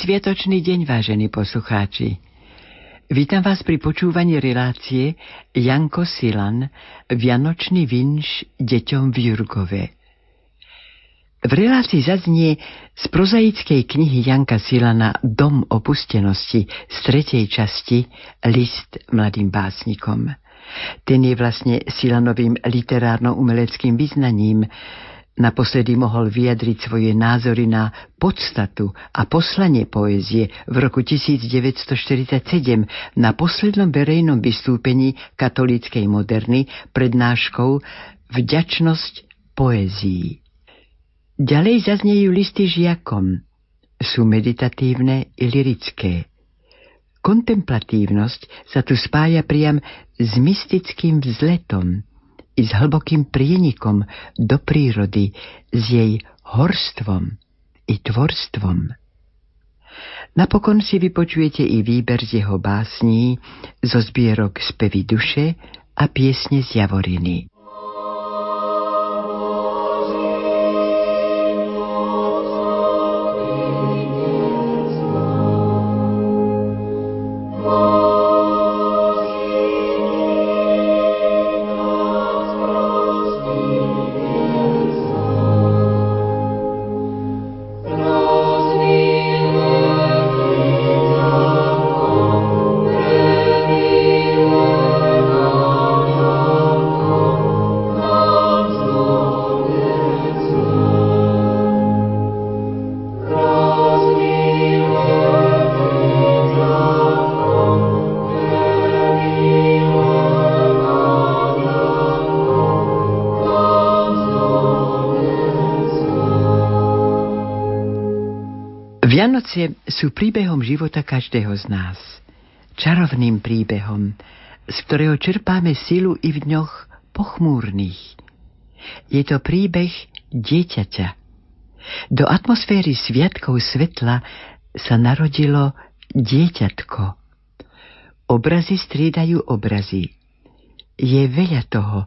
Pekný sviatočný deň, vážení poslucháči. Vítam vás pri počúvaní relácie Janko Silan Vianočný vinš deťom v Jurgove. V relácii zaznie z prozaickej knihy Janka Silana Dom opustenosti z tretej časti List mladým básnikom. Ten je vlastne Silanovým literárno-umeleckým vyznaním, Naposledy mohol vyjadriť svoje názory na podstatu a poslanie poézie v roku 1947 na poslednom verejnom vystúpení katolíckej moderny prednáškou Vďačnosť poézii. Ďalej zaznejú listy žiakom. Sú meditatívne i lirické. Kontemplatívnosť sa tu spája priam s mystickým vzletom – i s hlbokým prienikom do prírody, s jej horstvom i tvorstvom. Napokon si vypočujete i výber z jeho básní zo zbierok Spevy duše a piesne z Javoriny. Vianoce sú príbehom života každého z nás. Čarovným príbehom, z ktorého čerpáme silu i v dňoch pochmúrnych. Je to príbeh dieťaťa. Do atmosféry sviatkov svetla sa narodilo dieťatko. Obrazy striedajú obrazy. Je veľa toho,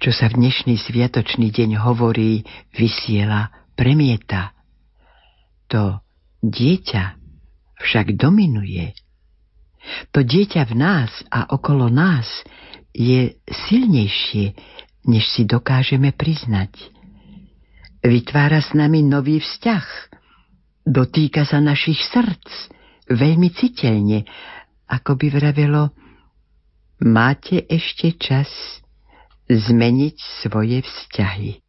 čo sa v dnešný sviatočný deň hovorí, vysiela, premieta. To Dieťa však dominuje. To dieťa v nás a okolo nás je silnejšie, než si dokážeme priznať. Vytvára s nami nový vzťah. Dotýka sa našich srdc veľmi citeľne, ako by vravelo, máte ešte čas zmeniť svoje vzťahy.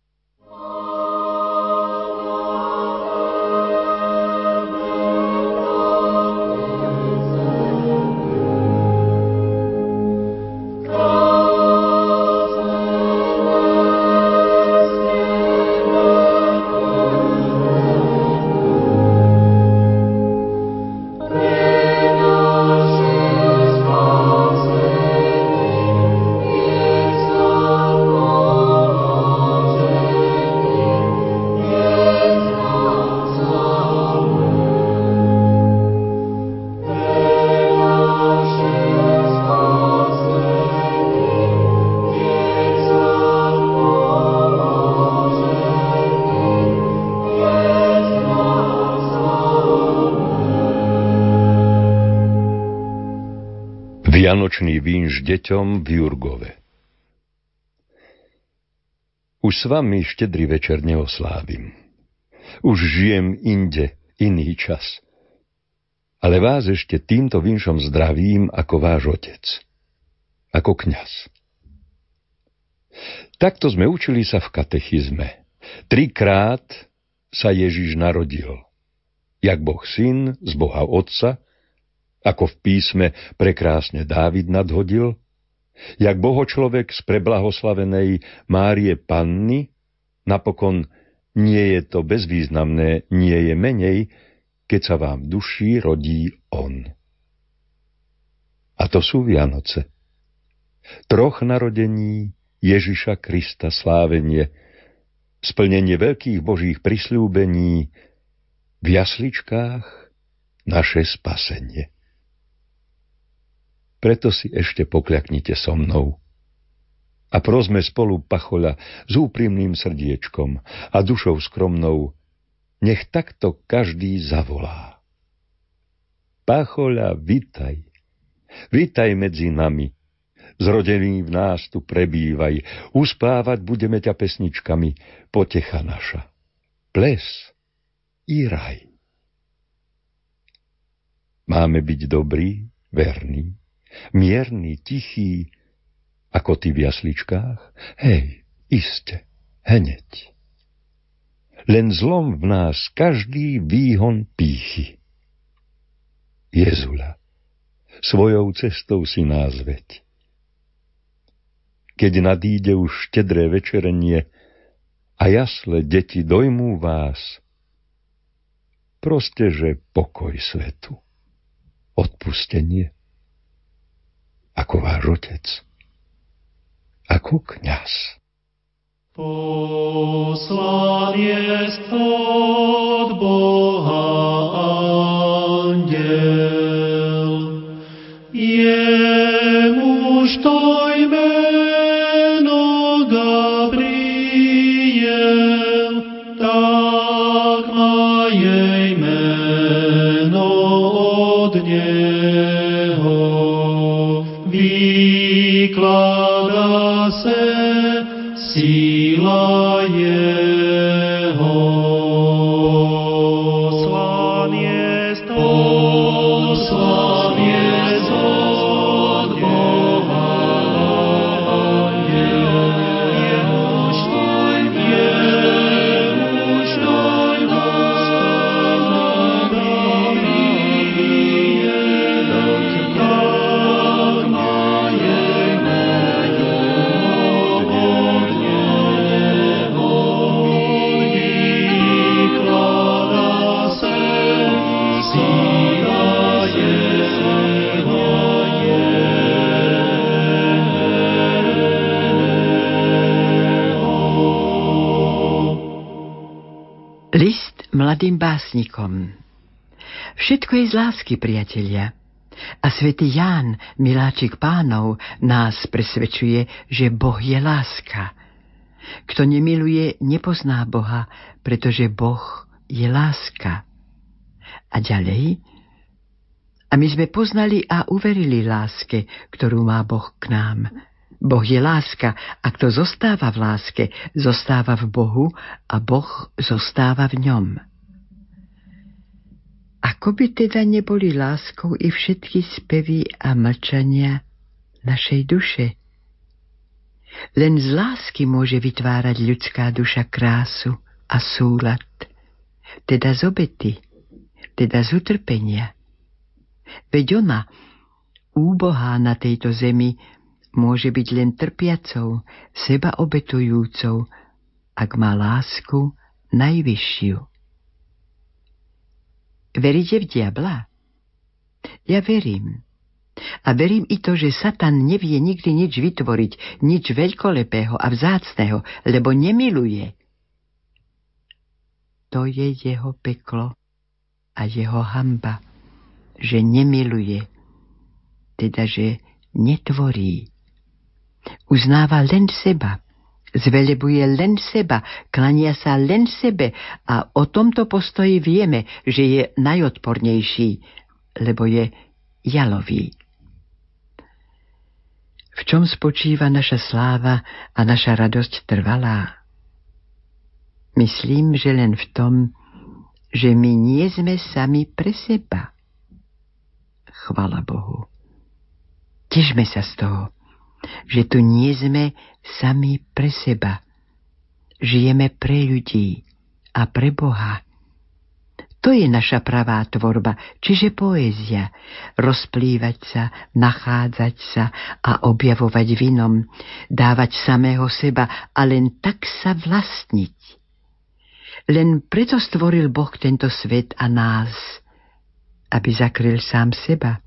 Deťom v Jurgove. Už s vami štedrý večer neoslávim. Už žijem inde, iný čas. Ale vás ešte týmto vinšom zdravím ako váš otec. Ako kňaz. Takto sme učili sa v katechizme. Trikrát sa Ježiš narodil. Jak Boh syn z Boha Otca, ako v písme prekrásne Dávid nadhodil, jak bohočlovek z preblahoslavenej Márie Panny, napokon nie je to bezvýznamné, nie je menej, keď sa vám v duši rodí On. A to sú Vianoce. Troch narodení Ježiša Krista slávenie, splnenie veľkých božích prisľúbení, v jasličkách naše spasenie. Preto si ešte pokľaknite so mnou. A prosme spolu pachoľa s úprimným srdiečkom a dušou skromnou, nech takto každý zavolá. pachoľa, vitaj. Vitaj medzi nami. Zrodený v nás tu prebývaj, uspávať budeme ťa pesničkami, potecha naša. Ples i raj. Máme byť dobrý, verný, mierný, tichý, ako ty v jasličkách? Hej, iste, hneď. Len zlom v nás každý výhon pýchy. Jezula, svojou cestou si nás veď keď nadíde už štedré večerenie a jasle deti dojmú vás. Proste, že pokoj svetu, odpustenie, ako váš otec, ako kňaz. Poslanie od Boha andel, mladým básnikom. Všetko je z lásky, priatelia. A svätý Ján, miláčik pánov, nás presvedčuje, že Boh je láska. Kto nemiluje, nepozná Boha, pretože Boh je láska. A ďalej, a my sme poznali a uverili láske, ktorú má Boh k nám. Boh je láska a kto zostáva v láske, zostáva v Bohu a Boh zostáva v ňom. Ako by teda neboli láskou i všetky spevy a mlčania našej duše? Len z lásky môže vytvárať ľudská duša krásu a súlad, teda z obety, teda z utrpenia. Veď ona, úbohá na tejto zemi, môže byť len trpiacou, seba obetujúcou, ak má lásku najvyššiu. Veríte v diabla? Ja verím. A verím i to, že Satan nevie nikdy nič vytvoriť, nič veľkolepého a vzácného, lebo nemiluje. To je jeho peklo a jeho hamba, že nemiluje, teda že netvorí. Uznáva len seba Zvelebuje len seba, klania sa len sebe a o tomto postoji vieme, že je najodpornejší, lebo je jalový. V čom spočíva naša sláva a naša radosť trvalá? Myslím, že len v tom, že my nie sme sami pre seba. Chvala Bohu. Težme sa z toho že tu nie sme sami pre seba. Žijeme pre ľudí a pre Boha. To je naša pravá tvorba, čiže poézia. Rozplývať sa, nachádzať sa a objavovať vinom, dávať samého seba a len tak sa vlastniť. Len preto stvoril Boh tento svet a nás, aby zakryl sám seba.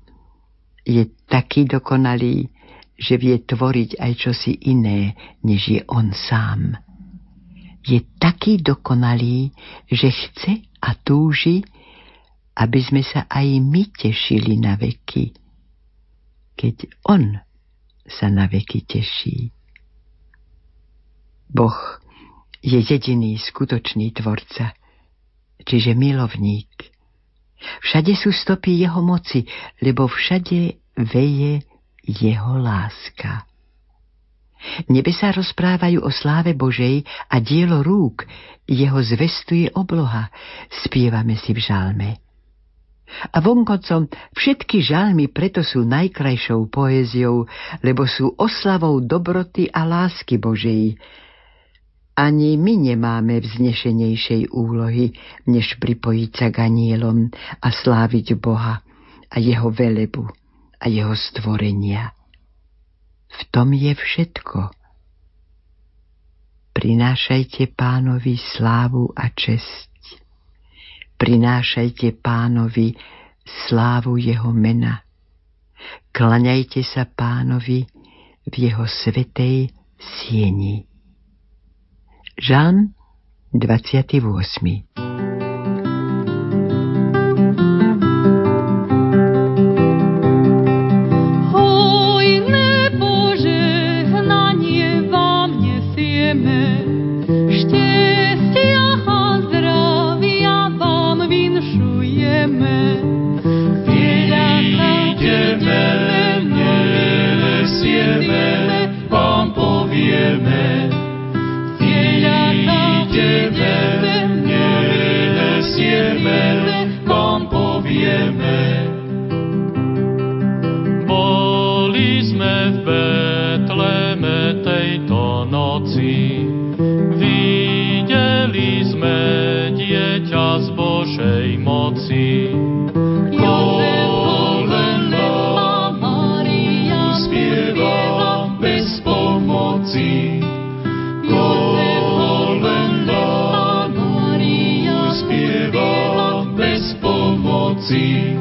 Je taký dokonalý, že vie tvoriť aj čosi iné, než je on sám. Je taký dokonalý, že chce a túži, aby sme sa aj my tešili na veky, keď on sa na veky teší. Boh je jediný skutočný tvorca, čiže milovník. Všade sú stopy jeho moci, lebo všade veje jeho láska. Nebesa rozprávajú o sláve Božej a dielo rúk jeho zvestuje obloha, spievame si v žalme. A vonkoncom všetky žalmy preto sú najkrajšou poéziou, lebo sú oslavou dobroty a lásky Božej. Ani my nemáme vznešenejšej úlohy, než pripojiť sa k anielom a sláviť Boha a jeho velebu a jeho stvorenia. V tom je všetko. Prinášajte pánovi slávu a česť. Prinášajte pánovi slávu jeho mena. Klaňajte sa pánovi v jeho svetej sieni. Žán 28. see.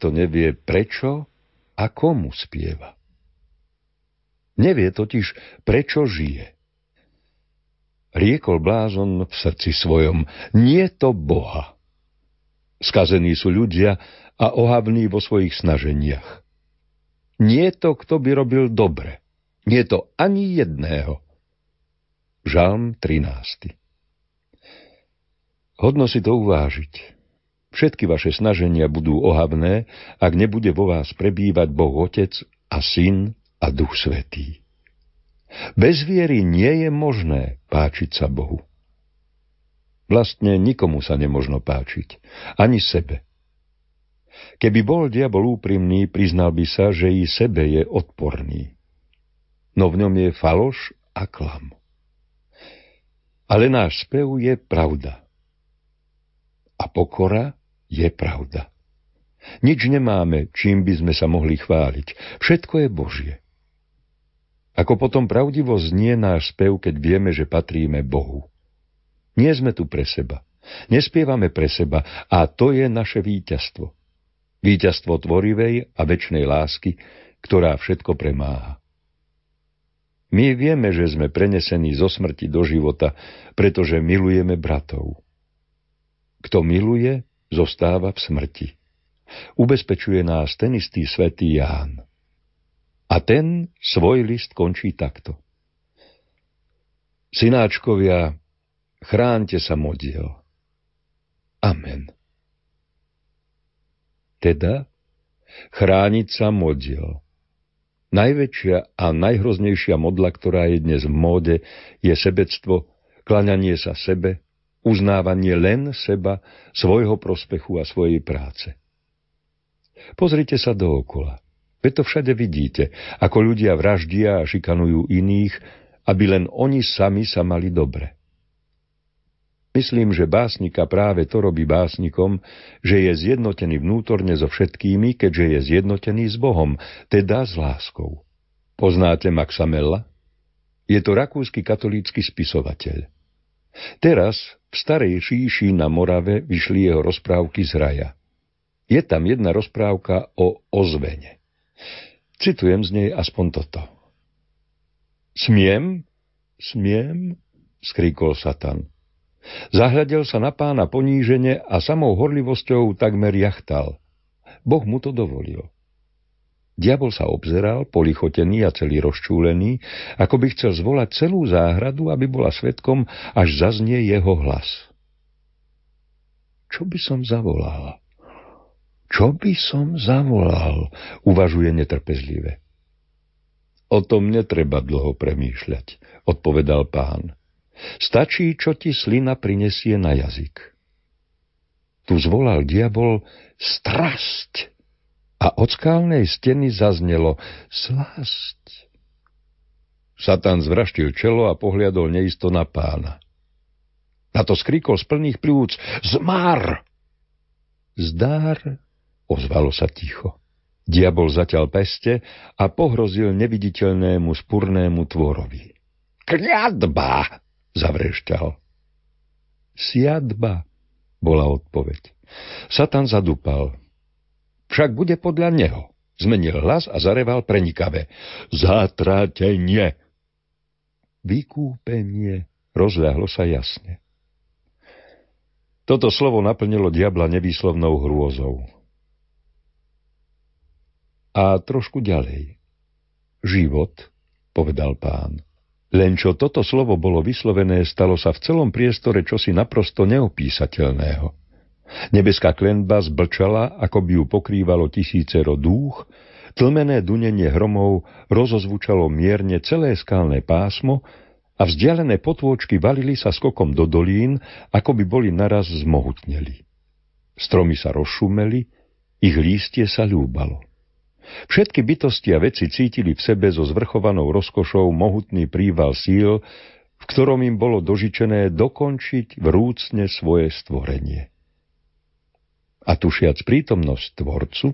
Kto nevie prečo a komu spieva. Nevie totiž, prečo žije. Riekol blázon v srdci svojom, nie to Boha. Skazení sú ľudia a ohavní vo svojich snaženiach. Nie to, kto by robil dobre. Nie to ani jedného. Žalm 13. Hodno si to uvážiť. Všetky vaše snaženia budú ohavné, ak nebude vo vás prebývať Boh Otec a Syn a Duch Svetý. Bez viery nie je možné páčiť sa Bohu. Vlastne nikomu sa nemožno páčiť, ani sebe. Keby bol diabol úprimný, priznal by sa, že i sebe je odporný. No v ňom je faloš a klam. Ale náš spev je pravda. A pokora je pravda. Nič nemáme, čím by sme sa mohli chváliť. Všetko je Božie. Ako potom pravdivo znie náš spev, keď vieme, že patríme Bohu. Nie sme tu pre seba. Nespievame pre seba a to je naše víťazstvo. Víťazstvo tvorivej a väčšnej lásky, ktorá všetko premáha. My vieme, že sme prenesení zo smrti do života, pretože milujeme bratov. Kto miluje, zostáva v smrti. Ubezpečuje nás ten istý svätý Ján. A ten svoj list končí takto. Synáčkovia, chránte sa modiel. Amen. Teda, chrániť sa modiel. Najväčšia a najhroznejšia modla, ktorá je dnes v móde, je sebectvo, klaňanie sa sebe, uznávanie len seba, svojho prospechu a svojej práce. Pozrite sa dookola. Veď to všade vidíte, ako ľudia vraždia a šikanujú iných, aby len oni sami sa mali dobre. Myslím, že básnika práve to robí básnikom, že je zjednotený vnútorne so všetkými, keďže je zjednotený s Bohom, teda s láskou. Poznáte Maxa Mella? Je to rakúsky katolícky spisovateľ. Teraz v starej šíši na Morave vyšli jeho rozprávky z raja. Je tam jedna rozprávka o ozvene. Citujem z nej aspoň toto. Smiem? Smiem? skríkol Satan. Zahľadel sa na pána ponížene a samou horlivosťou takmer jachtal. Boh mu to dovolil. Diabol sa obzeral, polichotený a celý rozčúlený, ako by chcel zvolať celú záhradu, aby bola svetkom, až zaznie jeho hlas. Čo by som zavolal? Čo by som zavolal? Uvažuje netrpezlive. O tom netreba dlho premýšľať, odpovedal pán. Stačí, čo ti slina prinesie na jazyk. Tu zvolal diabol strasť a od skálnej steny zaznelo slasť. Satan zvraštil čelo a pohliadol neisto na pána. Na to skrikol z plných pľúc Zmar! Zdár, ozvalo sa ticho. Diabol zatiaľ peste a pohrozil neviditeľnému spurnému tvorovi. Kľadba! zavrešťal. Siadba, bola odpoveď. Satan zadupal. Však bude podľa neho. Zmenil hlas a zareval prenikavé. Zatrátenie. Vykúpenie. Rozľahlo sa jasne. Toto slovo naplnilo diabla nevýslovnou hrôzou. A trošku ďalej. Život, povedal pán. Len čo toto slovo bolo vyslovené, stalo sa v celom priestore čosi naprosto neopísateľného. Nebeská klenba zblčala, ako by ju pokrývalo tisícero dúch, tlmené dunenie hromov rozozvučalo mierne celé skalné pásmo a vzdialené potôčky valili sa skokom do dolín, ako by boli naraz zmohutneli. Stromy sa rozšumeli, ich lístie sa ľúbalo. Všetky bytosti a veci cítili v sebe so zvrchovanou rozkošou mohutný príval síl, v ktorom im bolo dožičené dokončiť vrúcne svoje stvorenie. A tušiac prítomnosť Tvorcu,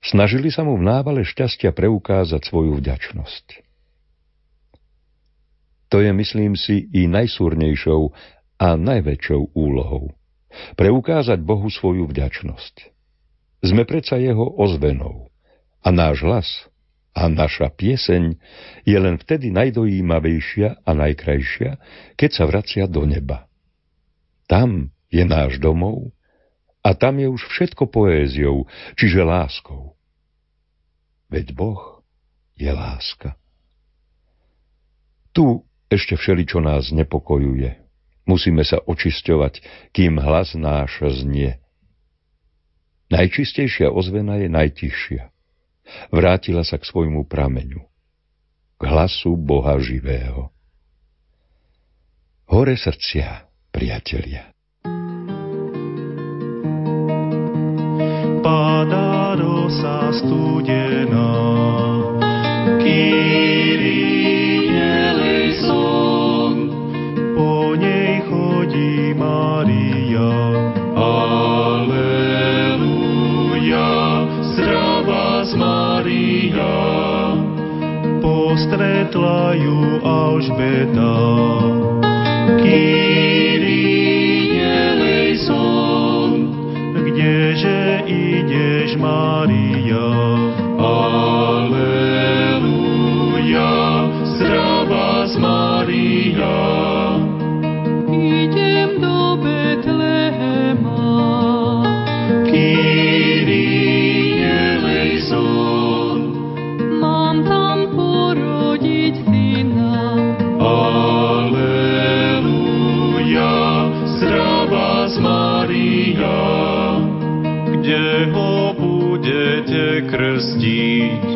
snažili sa mu v návale šťastia preukázať svoju vďačnosť. To je, myslím si, i najsúrnejšou a najväčšou úlohou. Preukázať Bohu svoju vďačnosť. Sme predsa jeho ozvenou. A náš hlas a naša pieseň je len vtedy najdojímavejšia a najkrajšia, keď sa vracia do neba. Tam je náš domov a tam je už všetko poéziou, čiže láskou. Veď Boh je láska. Tu ešte všeličo nás nepokojuje. Musíme sa očisťovať, kým hlas náš znie. Najčistejšia ozvena je najtiššia. Vrátila sa k svojmu prameňu, k hlasu Boha živého. Hore srdcia, priatelia. Padá rosa studená, Kyrie eleison, po nej chodí Maria. postretla ju Alžbeta. Kyrie eleison, kdeže ideš, Mária? deed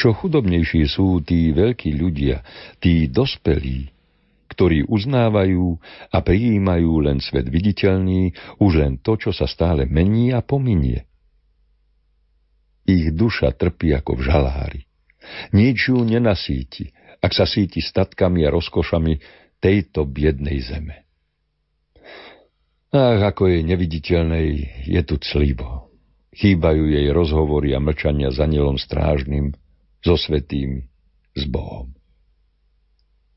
čo chudobnejší sú tí veľkí ľudia, tí dospelí, ktorí uznávajú a prijímajú len svet viditeľný, už len to, čo sa stále mení a pominie. Ich duša trpí ako v žalári. Nič ju nenasíti, ak sa síti statkami a rozkošami tejto biednej zeme. Ach, ako jej neviditeľnej je tu clivo. Chýbajú jej rozhovory a mlčania s anielom strážnym, so svetými, s Bohom.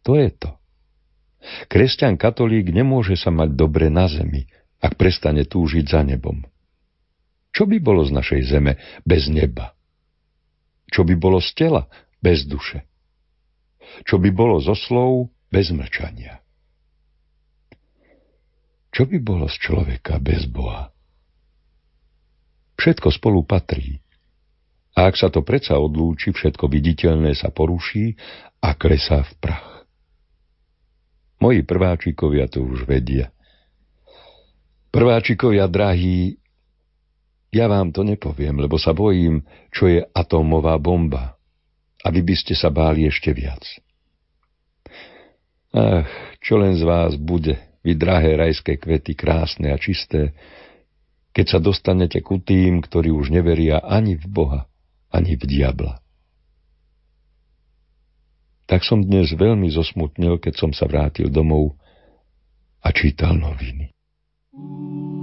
To je to. Kresťan katolík nemôže sa mať dobre na zemi, ak prestane túžiť za nebom. Čo by bolo z našej zeme bez neba? Čo by bolo z tela bez duše? Čo by bolo zo slov bez mlčania? Čo by bolo z človeka bez Boha? Všetko spolu patrí. A ak sa to predsa odlúči, všetko viditeľné sa poruší a klesá v prach. Moji prváčikovia to už vedia. Prváčikovia drahí, ja vám to nepoviem, lebo sa bojím, čo je atómová bomba. A vy by ste sa báli ešte viac. Ach, čo len z vás bude, vy drahé rajské kvety, krásne a čisté, keď sa dostanete ku tým, ktorí už neveria ani v Boha, ani v diabla. Tak som dnes veľmi zosmutnil, keď som sa vrátil domov a čítal noviny. Panna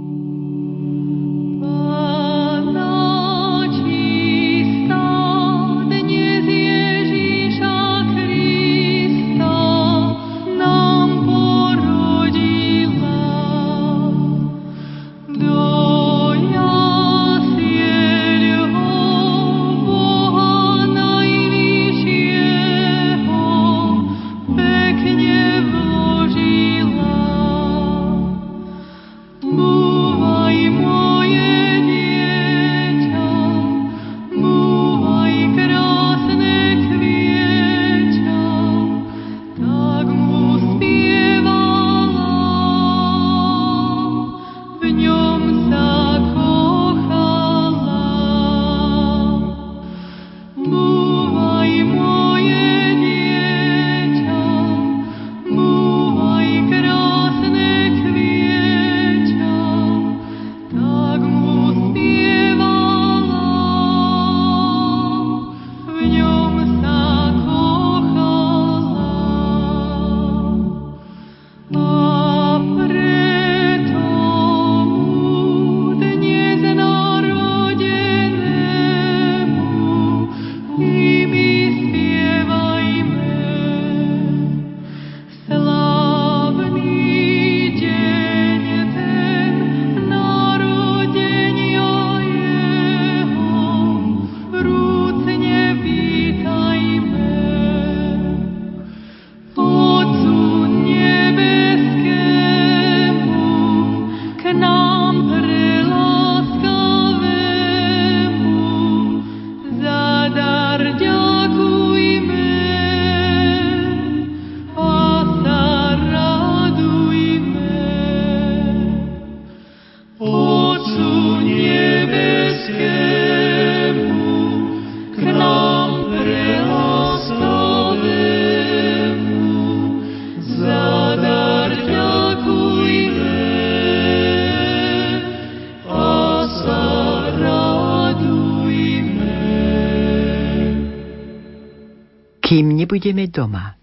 Kým nebudeme doma.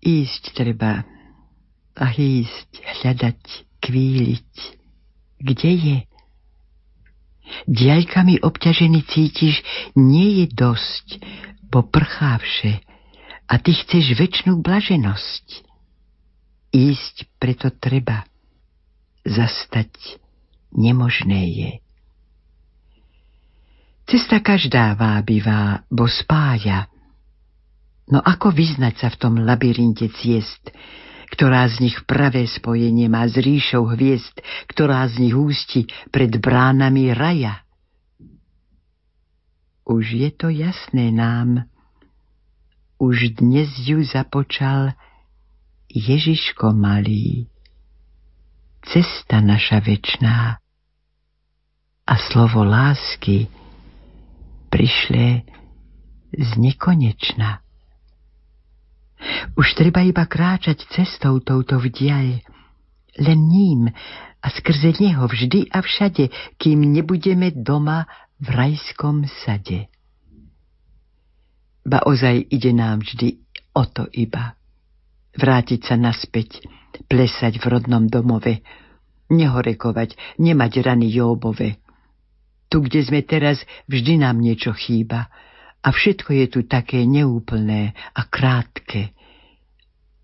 Ísť treba a ísť, hľadať, kvíliť, kde je? Diaľkami obťažený cítiš, nie je dosť, bo prchávše a ty chceš väčšnú blaženosť. Ísť preto treba, zastať nemožné je. Cesta každá vábivá, bo spája. No ako vyznať sa v tom labyrinte ciest, ktorá z nich pravé spojenie má s ríšou hviezd, ktorá z nich ústi pred bránami raja? Už je to jasné nám, už dnes ju započal Ježiško malý, cesta naša večná. A slovo lásky prišle z nekonečna. Už treba iba kráčať cestou touto vdiaľ, len ním a skrze neho vždy a všade, kým nebudeme doma v rajskom sade. Ba ozaj ide nám vždy o to iba. Vrátiť sa naspäť, plesať v rodnom domove, nehorekovať, nemať rany Jóbove, tu, kde sme teraz, vždy nám niečo chýba. A všetko je tu také neúplné a krátke.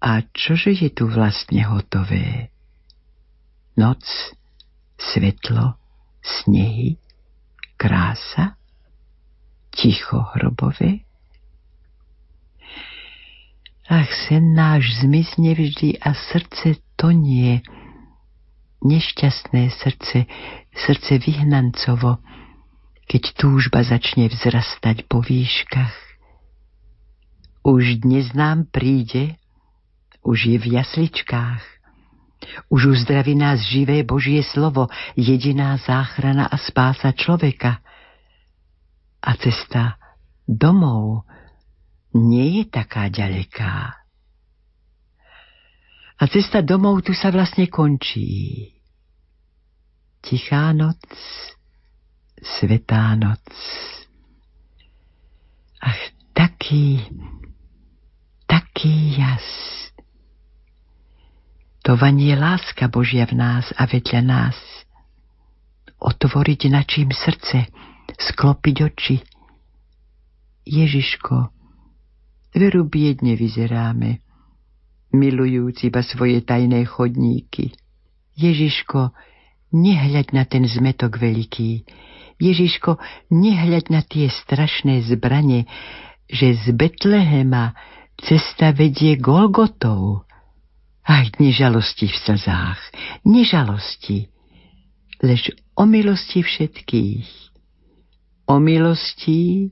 A čože je tu vlastne hotové? Noc, svetlo, snehy, krása, ticho hrobové? Ach, sen náš zmizne vždy a srdce tonie, nešťastné srdce, srdce vyhnancovo, keď túžba začne vzrastať po výškach. Už dnes nám príde, už je v jasličkách. Už uzdraví nás živé Božie slovo, jediná záchrana a spása človeka. A cesta domov nie je taká ďaleká. A cesta domov tu sa vlastne končí. Tichá noc, svetá noc. Ach, taký, taký jas. To vanie láska Božia v nás a vedľa nás. Otvoriť načím srdce, sklopiť oči. Ježiško, veru biedne vyzeráme, milujúc iba svoje tajné chodníky. Ježiško, nehľaď na ten zmetok veľký. Ježiško, nehľaď na tie strašné zbranie, že z Betlehema cesta vedie Golgotou. Aj nežalosti v slzách, nežalosti, lež o milosti všetkých. O milosti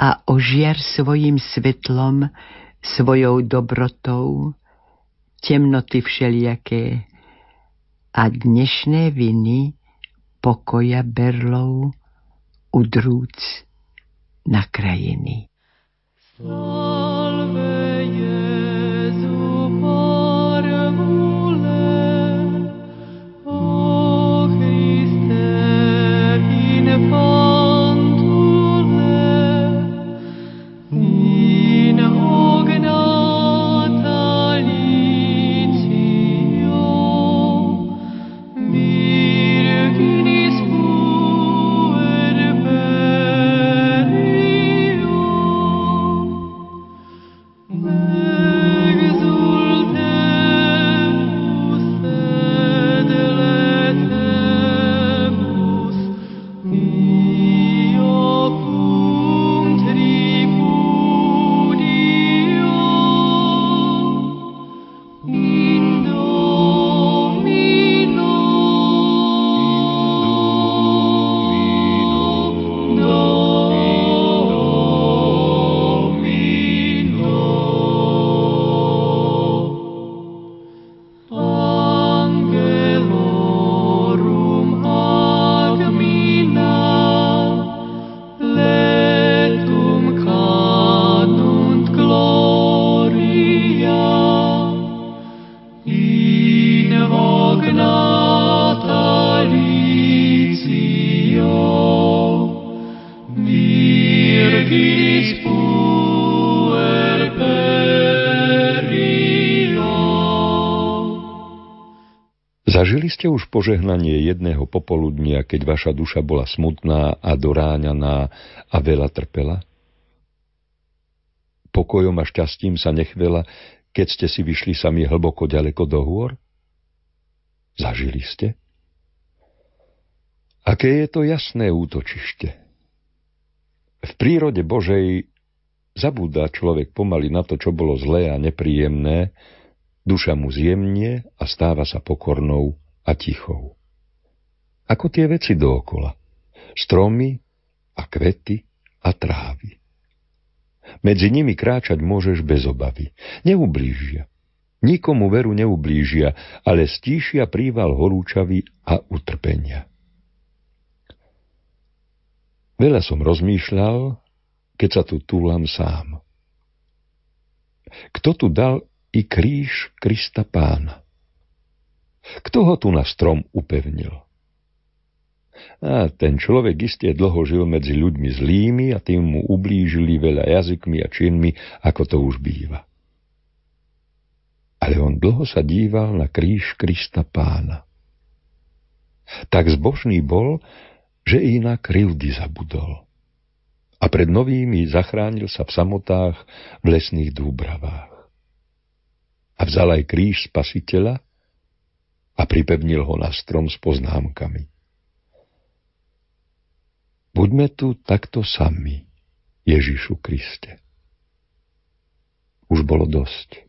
a ožiar svojim svetlom, svojou dobrotou, temnoty všelijaké, a dnešné viny pokoja berlov udrúc na krajiny. Salve. Požehnanie jedného popoludnia, keď vaša duša bola smutná a doráňaná a veľa trpela? Pokojom a šťastím sa nechvela, keď ste si vyšli sami hlboko ďaleko do hôr? Zažili ste? Aké je to jasné útočište? V prírode Božej zabúda človek pomaly na to, čo bolo zlé a nepríjemné, duša mu zjemnie a stáva sa pokornou a tichou. Ako tie veci dookola. Stromy a kvety a trávy. Medzi nimi kráčať môžeš bez obavy. Neublížia. Nikomu veru neublížia, ale stíšia príval horúčavy a utrpenia. Veľa som rozmýšľal, keď sa tu túlam sám. Kto tu dal i kríž Krista pána? Kto ho tu na strom upevnil? A ten človek isté dlho žil medzi ľuďmi zlými a tým mu ublížili veľa jazykmi a činmi, ako to už býva. Ale on dlho sa díval na kríž Krista pána. Tak zbožný bol, že i na krivdy zabudol. A pred novými zachránil sa v samotách v lesných dúbravách. A vzal aj kríž spasiteľa a pripevnil ho na strom s poznámkami. Buďme tu takto sami, Ježišu Kriste. Už bolo dosť.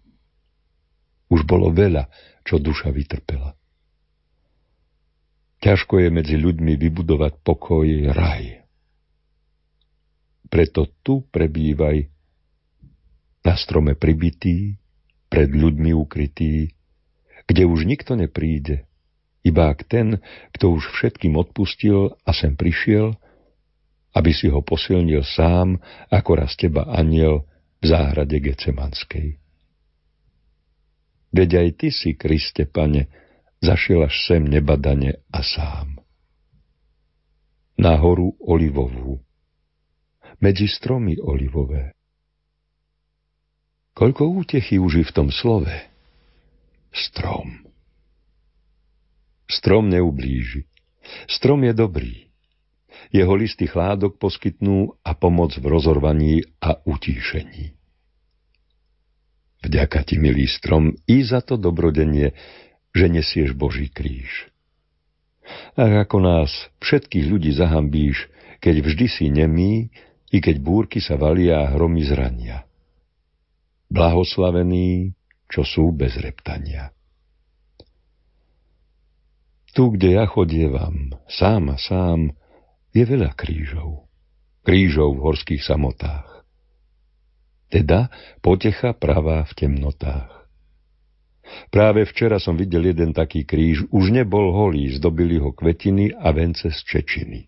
Už bolo veľa, čo duša vytrpela. Ťažko je medzi ľuďmi vybudovať pokoj, raj. Preto tu prebývaj, na strome pribitý, pred ľuďmi ukrytý, kde už nikto nepríde, iba ak ten, kto už všetkým odpustil a sem prišiel, aby si ho posilnil sám, ako raz teba aniel v záhrade Gecemanskej. Veď aj ty si, Kriste, pane, zašiel až sem nebadane a sám. Na horu olivovú, medzi stromy olivové. Koľko útechy už v tom slove, strom. Strom neublíži. Strom je dobrý. Jeho listy chládok poskytnú a pomoc v rozorvaní a utíšení. Vďaka ti, milý strom, i za to dobrodenie, že nesieš Boží kríž. A ako nás, všetkých ľudí zahambíš, keď vždy si nemý, i keď búrky sa valia a hromy zrania. Blahoslavení, čo sú bez reptania. Tu, kde ja chodievam, sám a sám, je veľa krížov. Krížov v horských samotách. Teda potecha pravá v temnotách. Práve včera som videl jeden taký kríž, už nebol holý, zdobili ho kvetiny a vence z Čečiny.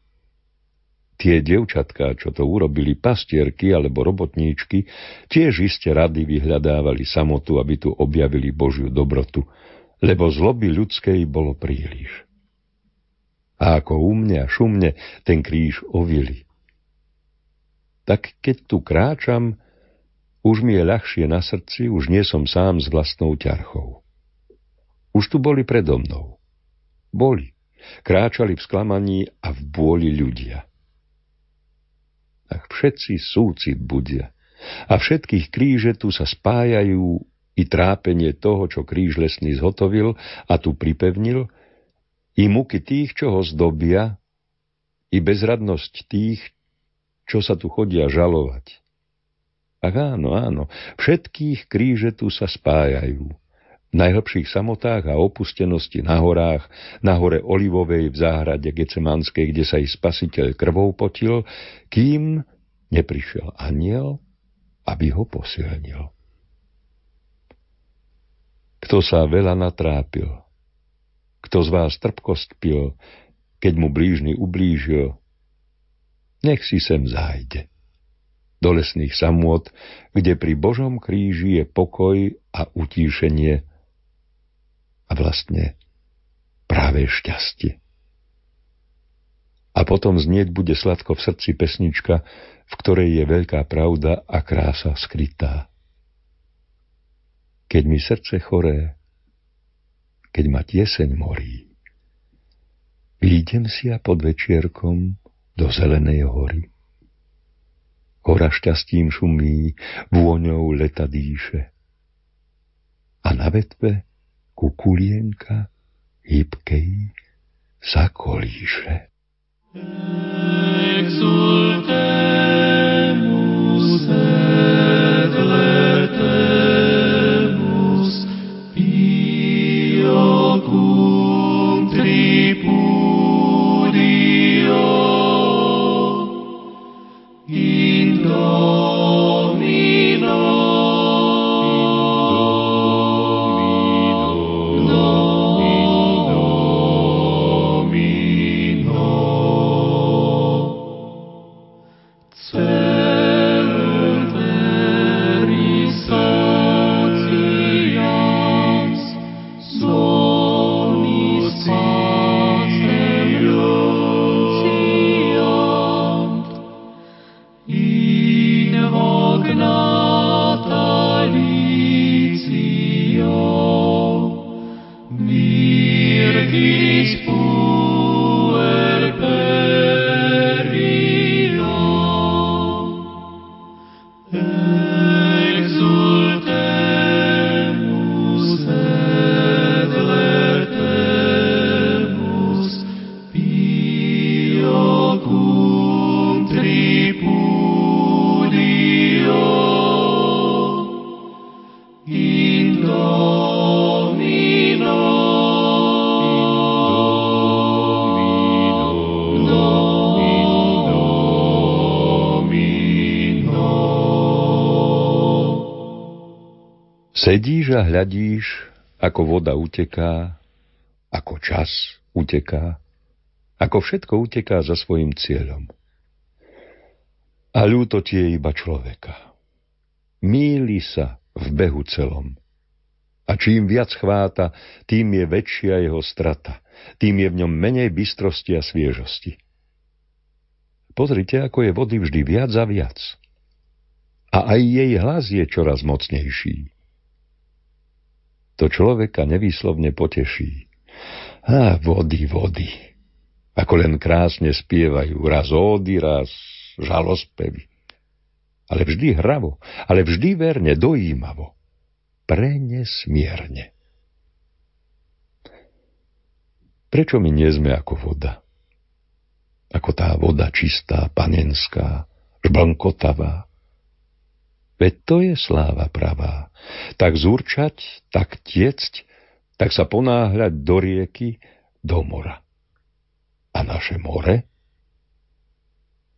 Tie devčatká, čo to urobili, pastierky alebo robotníčky, tiež iste rady vyhľadávali samotu, aby tu objavili Božiu dobrotu, lebo zloby ľudskej bolo príliš. A ako umne a šumne ten kríž ovili. Tak keď tu kráčam, už mi je ľahšie na srdci, už nie som sám s vlastnou ťarchou. Už tu boli predo mnou. Boli. Kráčali v sklamaní a v bôli ľudia. Ach, všetci súcit budia. A všetkých kríže tu sa spájajú i trápenie toho, čo kríž lesný zhotovil a tu pripevnil, i muky tých, čo ho zdobia, i bezradnosť tých, čo sa tu chodia žalovať. Ach áno, áno, všetkých kríže tu sa spájajú. Najhlbších samotách a opustenosti na horách, na hore Olivovej v záhrade Gecemanskej, kde sa i spasiteľ krvou potil, kým neprišiel aniel, aby ho posilnil. Kto sa veľa natrápil, kto z vás trpkosť pil, keď mu blížny ublížil, nech si sem zájde. Do lesných samôt, kde pri Božom kríži je pokoj a utíšenie a vlastne práve šťastie. A potom znieť bude sladko v srdci pesnička, v ktorej je veľká pravda a krása skrytá keď mi srdce choré, keď ma tieseň morí, Výjdem si a pod večierkom do zelenej hory. Hora šťastím šumí, vôňou leta dýše. A na vetve kukulienka hybkej sa kolíše. Sedíš a hľadíš, ako voda uteká, ako čas uteká, ako všetko uteká za svojim cieľom. A ľúto ti je iba človeka. Míli sa v behu celom. A čím viac chváta, tým je väčšia jeho strata, tým je v ňom menej bystrosti a sviežosti. Pozrite, ako je vody vždy viac a viac. A aj jej hlas je čoraz mocnejší. To človeka nevýslovne poteší. Á, vody, vody. Ako len krásne spievajú, raz ódy, raz žalospevy. Ale vždy hravo, ale vždy verne, dojímavo. Prenesmierne. Prečo my nie sme ako voda? Ako tá voda čistá, panenská, žblnkotavá. Veď to je sláva pravá. Tak zúrčať, tak tiecť, tak sa ponáhľať do rieky, do mora. A naše more?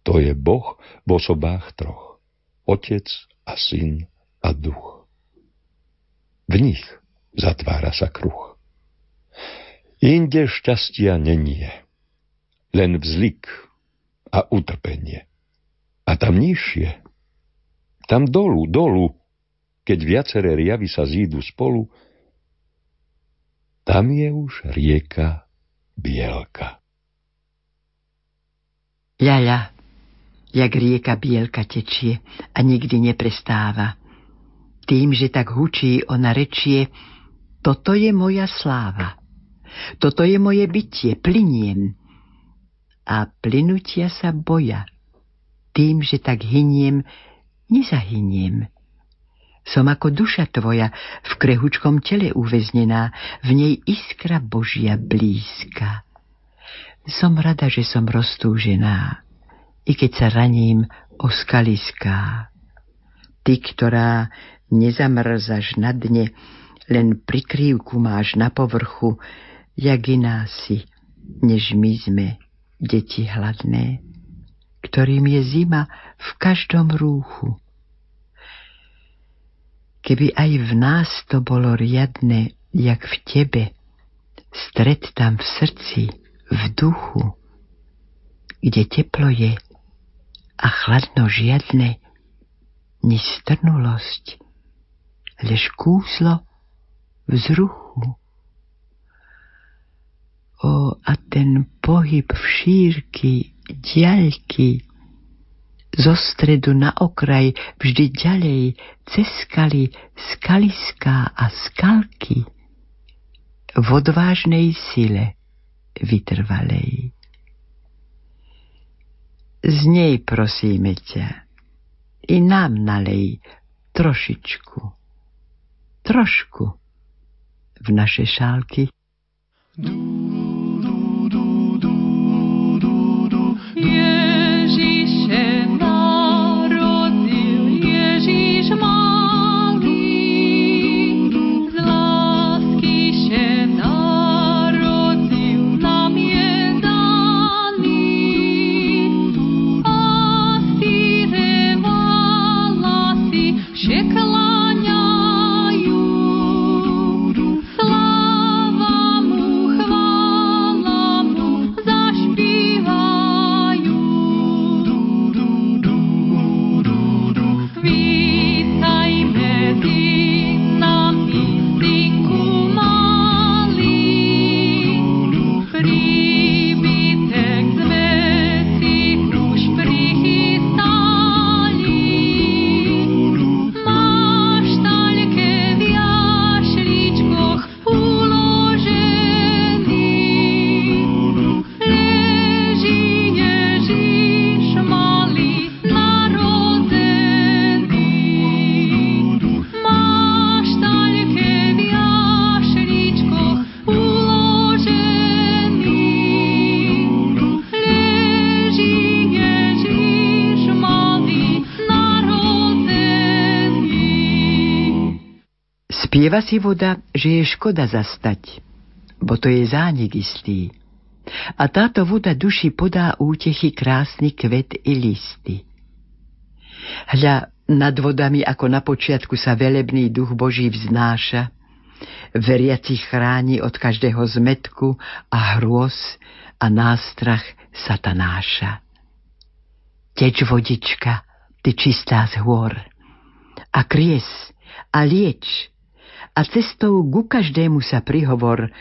To je Boh v osobách troch. Otec a syn a duch. V nich zatvára sa kruh. Inde šťastia nenie, len vzlik a utrpenie. A tam nižšie, tam dolu, dolu, keď viaceré riavy sa zídu spolu, tam je už rieka Bielka. Ľaľa, jak rieka Bielka tečie a nikdy neprestáva. Tým, že tak hučí ona rečie, toto je moja sláva. Toto je moje bytie, pliniem. A plynutia sa boja. Tým, že tak hyniem, nezahyniem. Som ako duša tvoja, v krehučkom tele uväznená, v nej iskra Božia blízka. Som rada, že som roztúžená, i keď sa raním o skaliská. Ty, ktorá nezamrzaš na dne, len prikrývku máš na povrchu, jak iná si, než my sme, deti hladné ktorým je zima v každom rúchu. Keby aj v nás to bolo riadne, jak v tebe, stred tam v srdci, v duchu, kde teplo je a chladno žiadne, ni strnulosť, lež kúslo vzruchu. O, a ten pohyb v šírky diaľky, zo stredu na okraj, vždy ďalej, cez skaly, skaliská a skalky. V odvážnej sile vytrvalej. Z nej prosíme ťa, i nám nalej trošičku, trošku v naše šálky. Du, Spieva si voda, že je škoda zastať, bo to je zánik istý. A táto voda duši podá útechy krásny kvet i listy. Hľa nad vodami, ako na počiatku sa velebný duch Boží vznáša, veriaci chráni od každého zmetku a hrôz a nástrach satanáša. Teč vodička, ty čistá z hôr, a kries, a lieč, a cestou ku každému sa prihovor,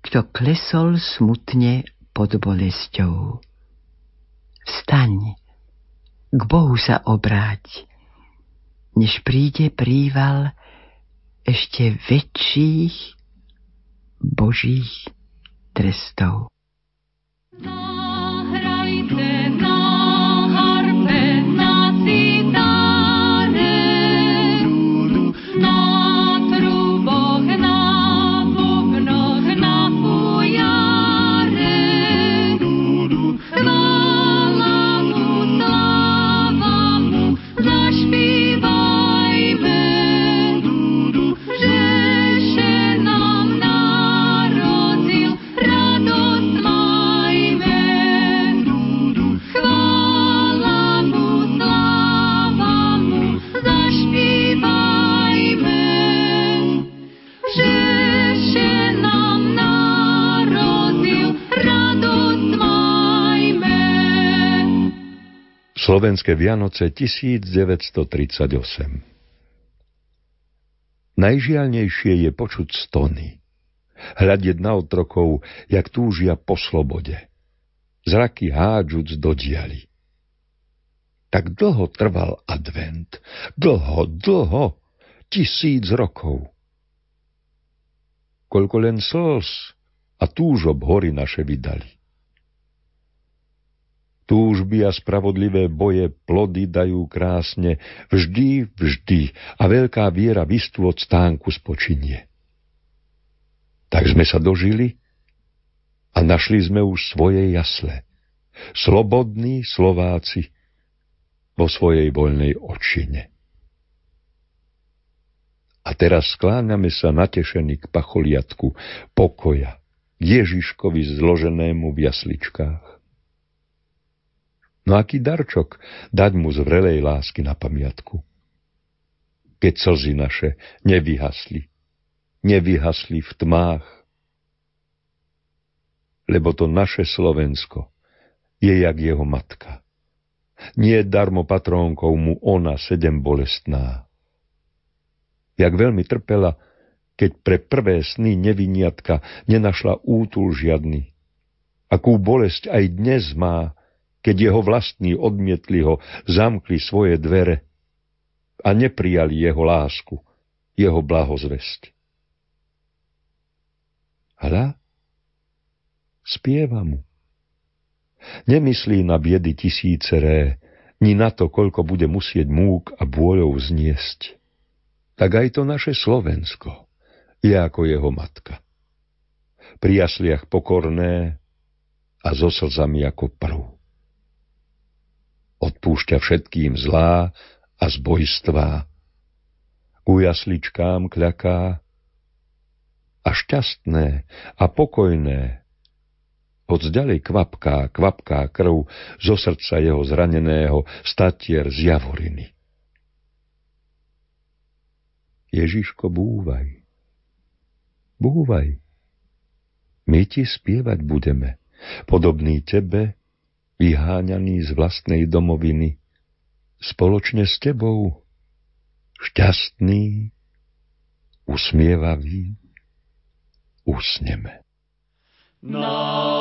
kto klesol smutne pod bolesťou. Vstaň, k Bohu sa obráť, než príde príval ešte väčších božích trestov. Zahrajte Slovenské Vianoce 1938 Najžialnejšie je počuť stony. Hľadieť na otrokov, jak túžia po slobode. Zraky hádžuc do diali. Tak dlho trval advent. Dlho, dlho. Tisíc rokov. Koľko len slz a túžob hory naše vydali. Túžby a spravodlivé boje plody dajú krásne, vždy, vždy a veľká viera vystú od stánku spočinie. Tak sme sa dožili a našli sme už svoje jasle. Slobodní Slováci vo svojej voľnej očine. A teraz skláňame sa natešení k pacholiatku pokoja, Ježiškovi zloženému v jasličkách. No aký darčok dať mu z vrelej lásky na pamiatku? Keď slzy naše nevyhasli, nevyhasli v tmách, lebo to naše Slovensko je jak jeho matka. Nie darmo patrónkou mu ona sedem bolestná. Jak veľmi trpela, keď pre prvé sny neviniatka nenašla útul žiadny. Akú bolesť aj dnes má, keď jeho vlastní odmietli ho, zamkli svoje dvere a neprijali jeho lásku, jeho blahozvesť. Hľa, spieva mu. Nemyslí na biedy tisíceré, ni na to, koľko bude musieť múk a bôľov zniesť. Tak aj to naše Slovensko je ako jeho matka. Pri jasliach pokorné a so slzami ako prv. Odpúšťa všetkým zlá a zbojstvá. Ku jasličkám kľaká a šťastné a pokojné Hoď ďalej kvapká, kvapká krv zo srdca jeho zraneného statier z javoriny. Ježiško, búvaj. Búvaj. My ti spievať budeme, podobný tebe, vyháňaný z vlastnej domoviny, spoločne s tebou, šťastný, usmievavý, usneme. A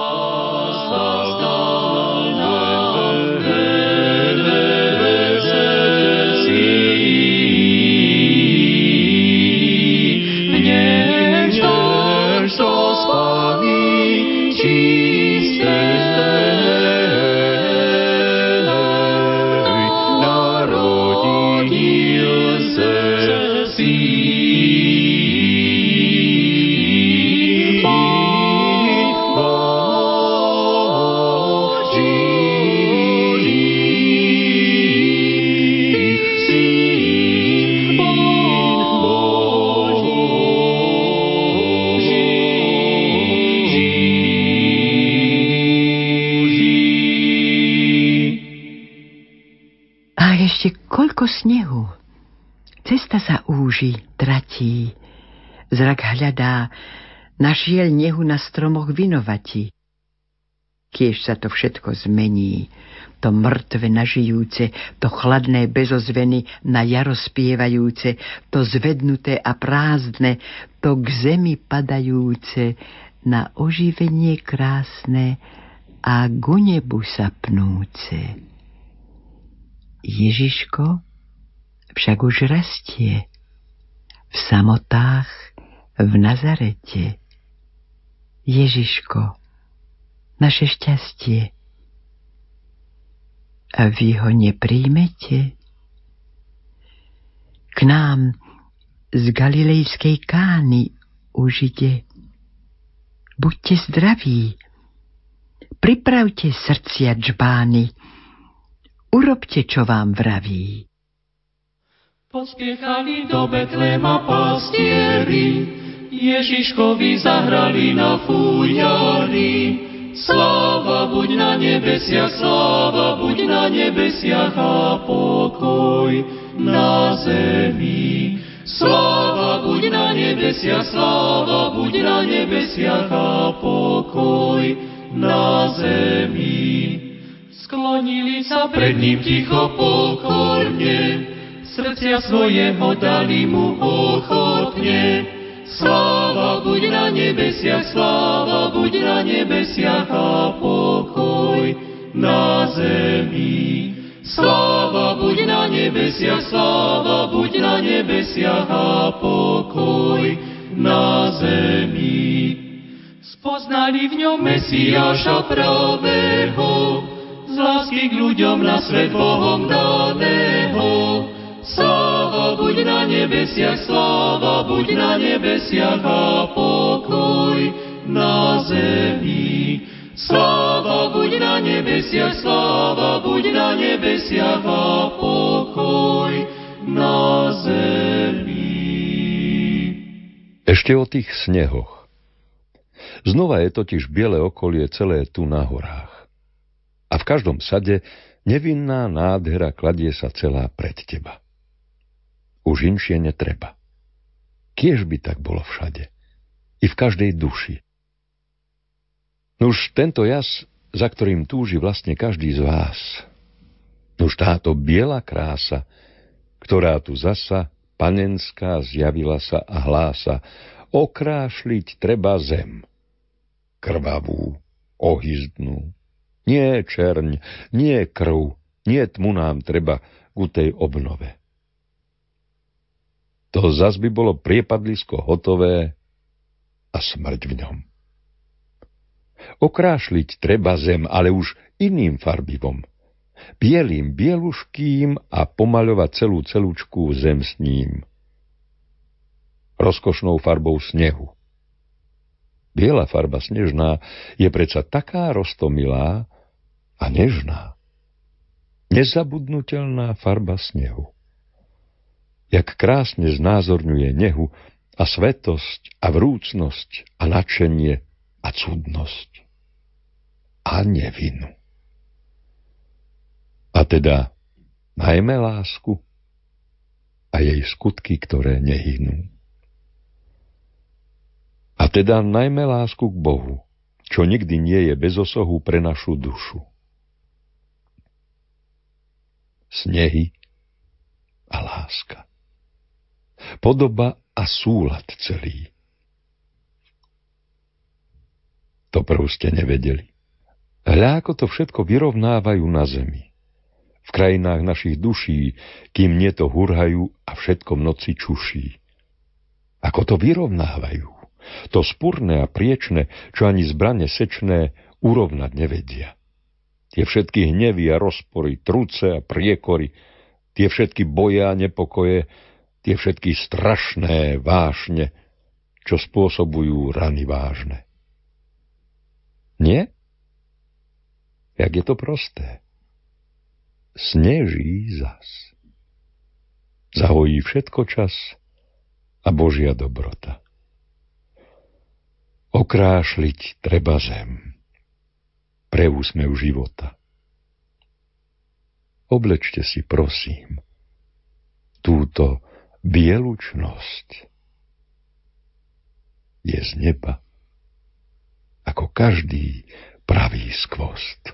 koľko snehu. Cesta sa úži, tratí. Zrak hľadá, našiel nehu na stromoch vinovati. Kiež sa to všetko zmení, to mŕtve nažijúce, to chladné bezozveny na jaro spievajúce, to zvednuté a prázdne, to k zemi padajúce, na oživenie krásne a ku nebu sapnúce. Ježiško však už rastie v samotách v Nazarete. Ježiško, naše šťastie. A vy ho nepríjmete? K nám z Galilejskej kány už ide. Buďte zdraví, pripravte srdcia džbány, urobte, čo vám vraví. Pospiechali do Betlema pastieri, Ježiškovi zahrali na fújari. Sláva buď na nebesiach, sláva buď na nebesiach a pokoj na zemi. Sláva buď na nebesiach, sláva buď na nebesiach a pokoj na zemi. Sklonili sa pred ním ticho pokorne, srdcia svojeho dali mu ochotne. Sláva buď na nebesiach, sláva buď na nebesiach a pokoj na zemi. Sláva buď na nebesiach, sláva buď na nebesiach a pokoj na zemi. Spoznali v ňom Mesiáša pravého, z lásky k ľuďom na svet Bohom daného. Sláva buď na nebesiach, sláva buď na nebesiach a pokoj na zemi. Sláva buď na nebesiach, sláva buď na nebesiach a pokoj na zemi. Ešte o tých snehoch. Znova je totiž biele okolie celé tu na horách. A v každom sade nevinná nádhera kladie sa celá pred teba. Už inšie netreba. Kiež by tak bolo všade. I v každej duši. Nuž tento jas, za ktorým túži vlastne každý z vás. Nuž táto biela krása, ktorá tu zasa panenská zjavila sa a hlása, okrášliť treba zem. Krvavú, ohyzdnú, nie čerň, nie krv, nie tmu nám treba ku tej obnove. To zas by bolo priepadlisko hotové a smrť v ňom. Okrášliť treba zem, ale už iným farbivom. Bielým, bieluškým a pomaľovať celú celúčku zem s ním. Rozkošnou farbou snehu. Biela farba snežná je predsa taká rostomilá a nežná. Nezabudnutelná farba snehu. Jak krásne znázorňuje nehu a svetosť a vrúcnosť a nadšenie a cudnosť a nevinu. A teda najmä lásku a jej skutky, ktoré nehynú. A teda najmä lásku k Bohu, čo nikdy nie je bez osohu pre našu dušu. Snehy a láska. Podoba a súlad celý. To prv ste nevedeli. Hľa, ako to všetko vyrovnávajú na zemi. V krajinách našich duší, kým nie to hurhajú a všetko v noci čuší. Ako to vyrovnávajú. To spurné a priečne, čo ani zbrane sečné, urovnať nevedia. Tie všetky hnevy a rozpory, truce a priekory, tie všetky boja a nepokoje, tie všetky strašné vášne, čo spôsobujú rany vážne. Nie? Jak je to prosté. Sneží zas. Zahojí všetko čas a Božia dobrota. Okrášliť treba zem pre úsmev života. Oblečte si, prosím, túto bielučnosť je z neba ako každý pravý skvost.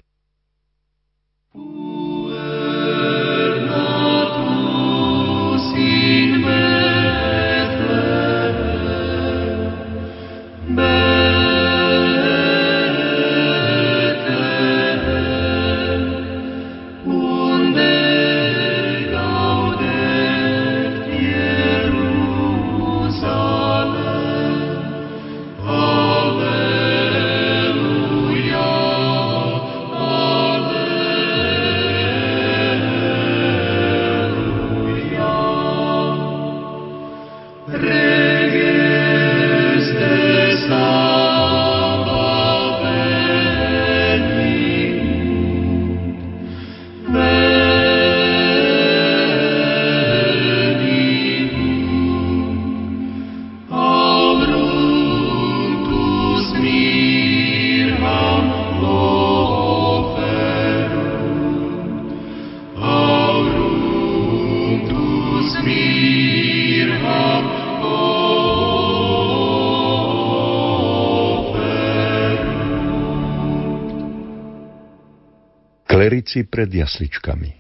Klerici pred jasličkami.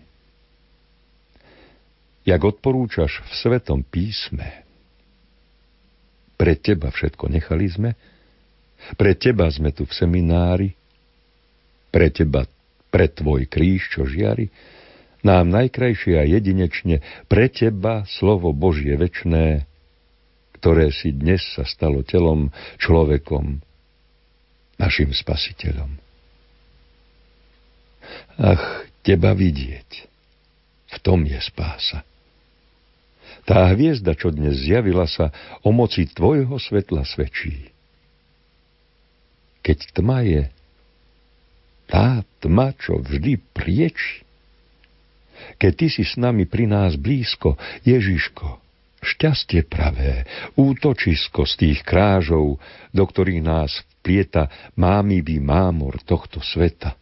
Jak odporúčaš v Svetom písme, pre teba všetko nechali sme, pre teba sme tu v seminári, pre teba, pre tvoj kríž, čo žiari, nám najkrajšie a jedinečne pre teba slovo Božie večné, ktoré si dnes sa stalo telom, človekom, našim spasiteľom. Ach, teba vidieť. V tom je spása. Tá hviezda, čo dnes zjavila sa, o moci tvojho svetla svedčí. Keď tma je, tá tma, čo vždy prieči. Keď ty si s nami pri nás blízko, Ježiško, šťastie pravé, útočisko z tých krážov, do ktorých nás vplieta mámivý mámor tohto sveta.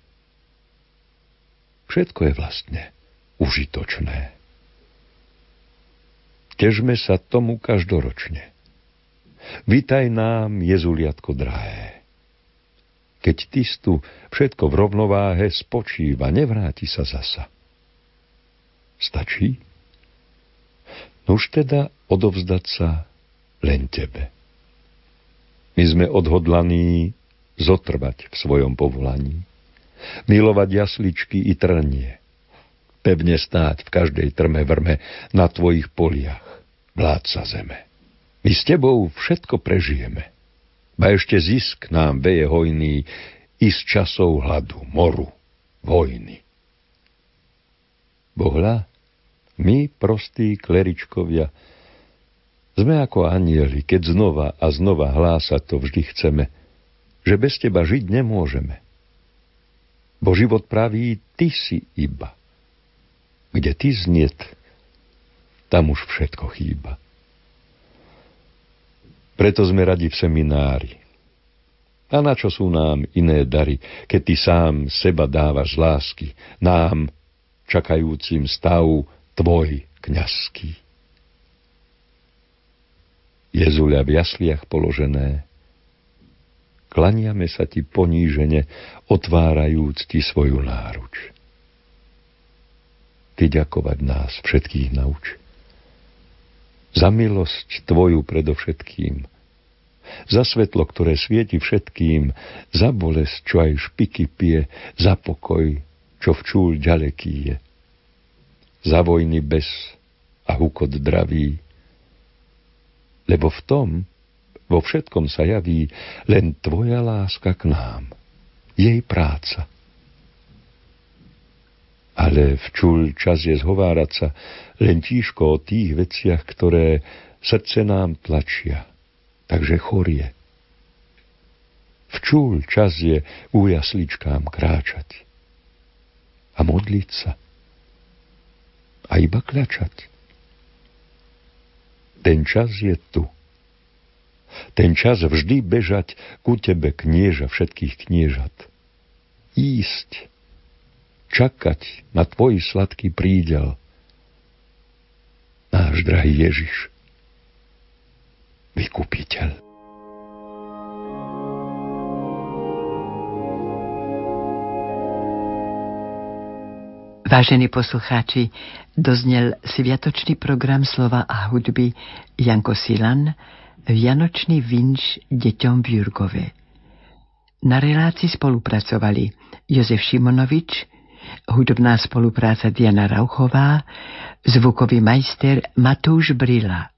Všetko je vlastne užitočné. Težme sa tomu každoročne. Vitaj nám, Jezuliatko drahé. Keď tistu všetko v rovnováhe spočíva, nevráti sa zasa. Stačí? Nuž teda odovzdať sa len tebe. My sme odhodlaní zotrvať v svojom povolaní milovať jasličky i trnie, pevne stáť v každej trme vrme na tvojich poliach, vládca zeme. My s tebou všetko prežijeme. Ba ešte zisk nám veje hojný, i z časov hladu, moru, vojny. Bohľa, my, prostí kleričkovia, sme ako anieli, keď znova a znova hlásať to vždy chceme, že bez teba žiť nemôžeme. Bo život praví, ty si iba. Kde ty zniet, tam už všetko chýba. Preto sme radi v seminári. A na čo sú nám iné dary, keď ty sám seba dávaš z lásky, nám, čakajúcim stavu, tvoj kňazský. Jezuľa v jasliach položené. Klaniame sa ti ponížene, otvárajúc ti svoju náruč. Ty ďakovať nás všetkých nauč. Za milosť tvoju predovšetkým, za svetlo, ktoré svieti všetkým, za bolesť, čo aj špiky pije, za pokoj, čo včúľ ďaleký je, za vojny bez a hukot draví, lebo v tom, vo všetkom sa javí len tvoja láska k nám, jej práca. Ale včul čas je zhovárať sa len tížko o tých veciach, ktoré srdce nám tlačia, takže chorie. Včul čas je u jasličkám kráčať a modliť sa a iba kľačať. Ten čas je tu. Ten čas vždy bežať ku tebe, knieža všetkých kniežat. Ísť, čakať na tvoj sladký prídel. Náš drahý Ježiš, vykupiteľ. Vážení poslucháči, doznel sviatočný program slova a hudby Janko Silan, Vianočný vinč deťom v Jurgove. Na relácii spolupracovali Jozef Šimonovič, hudobná spolupráca Diana Rauchová, zvukový majster Matúš Brila.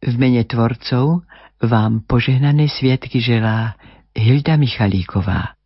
V mene tvorcov vám požehnané sviatky želá Hilda Michalíková.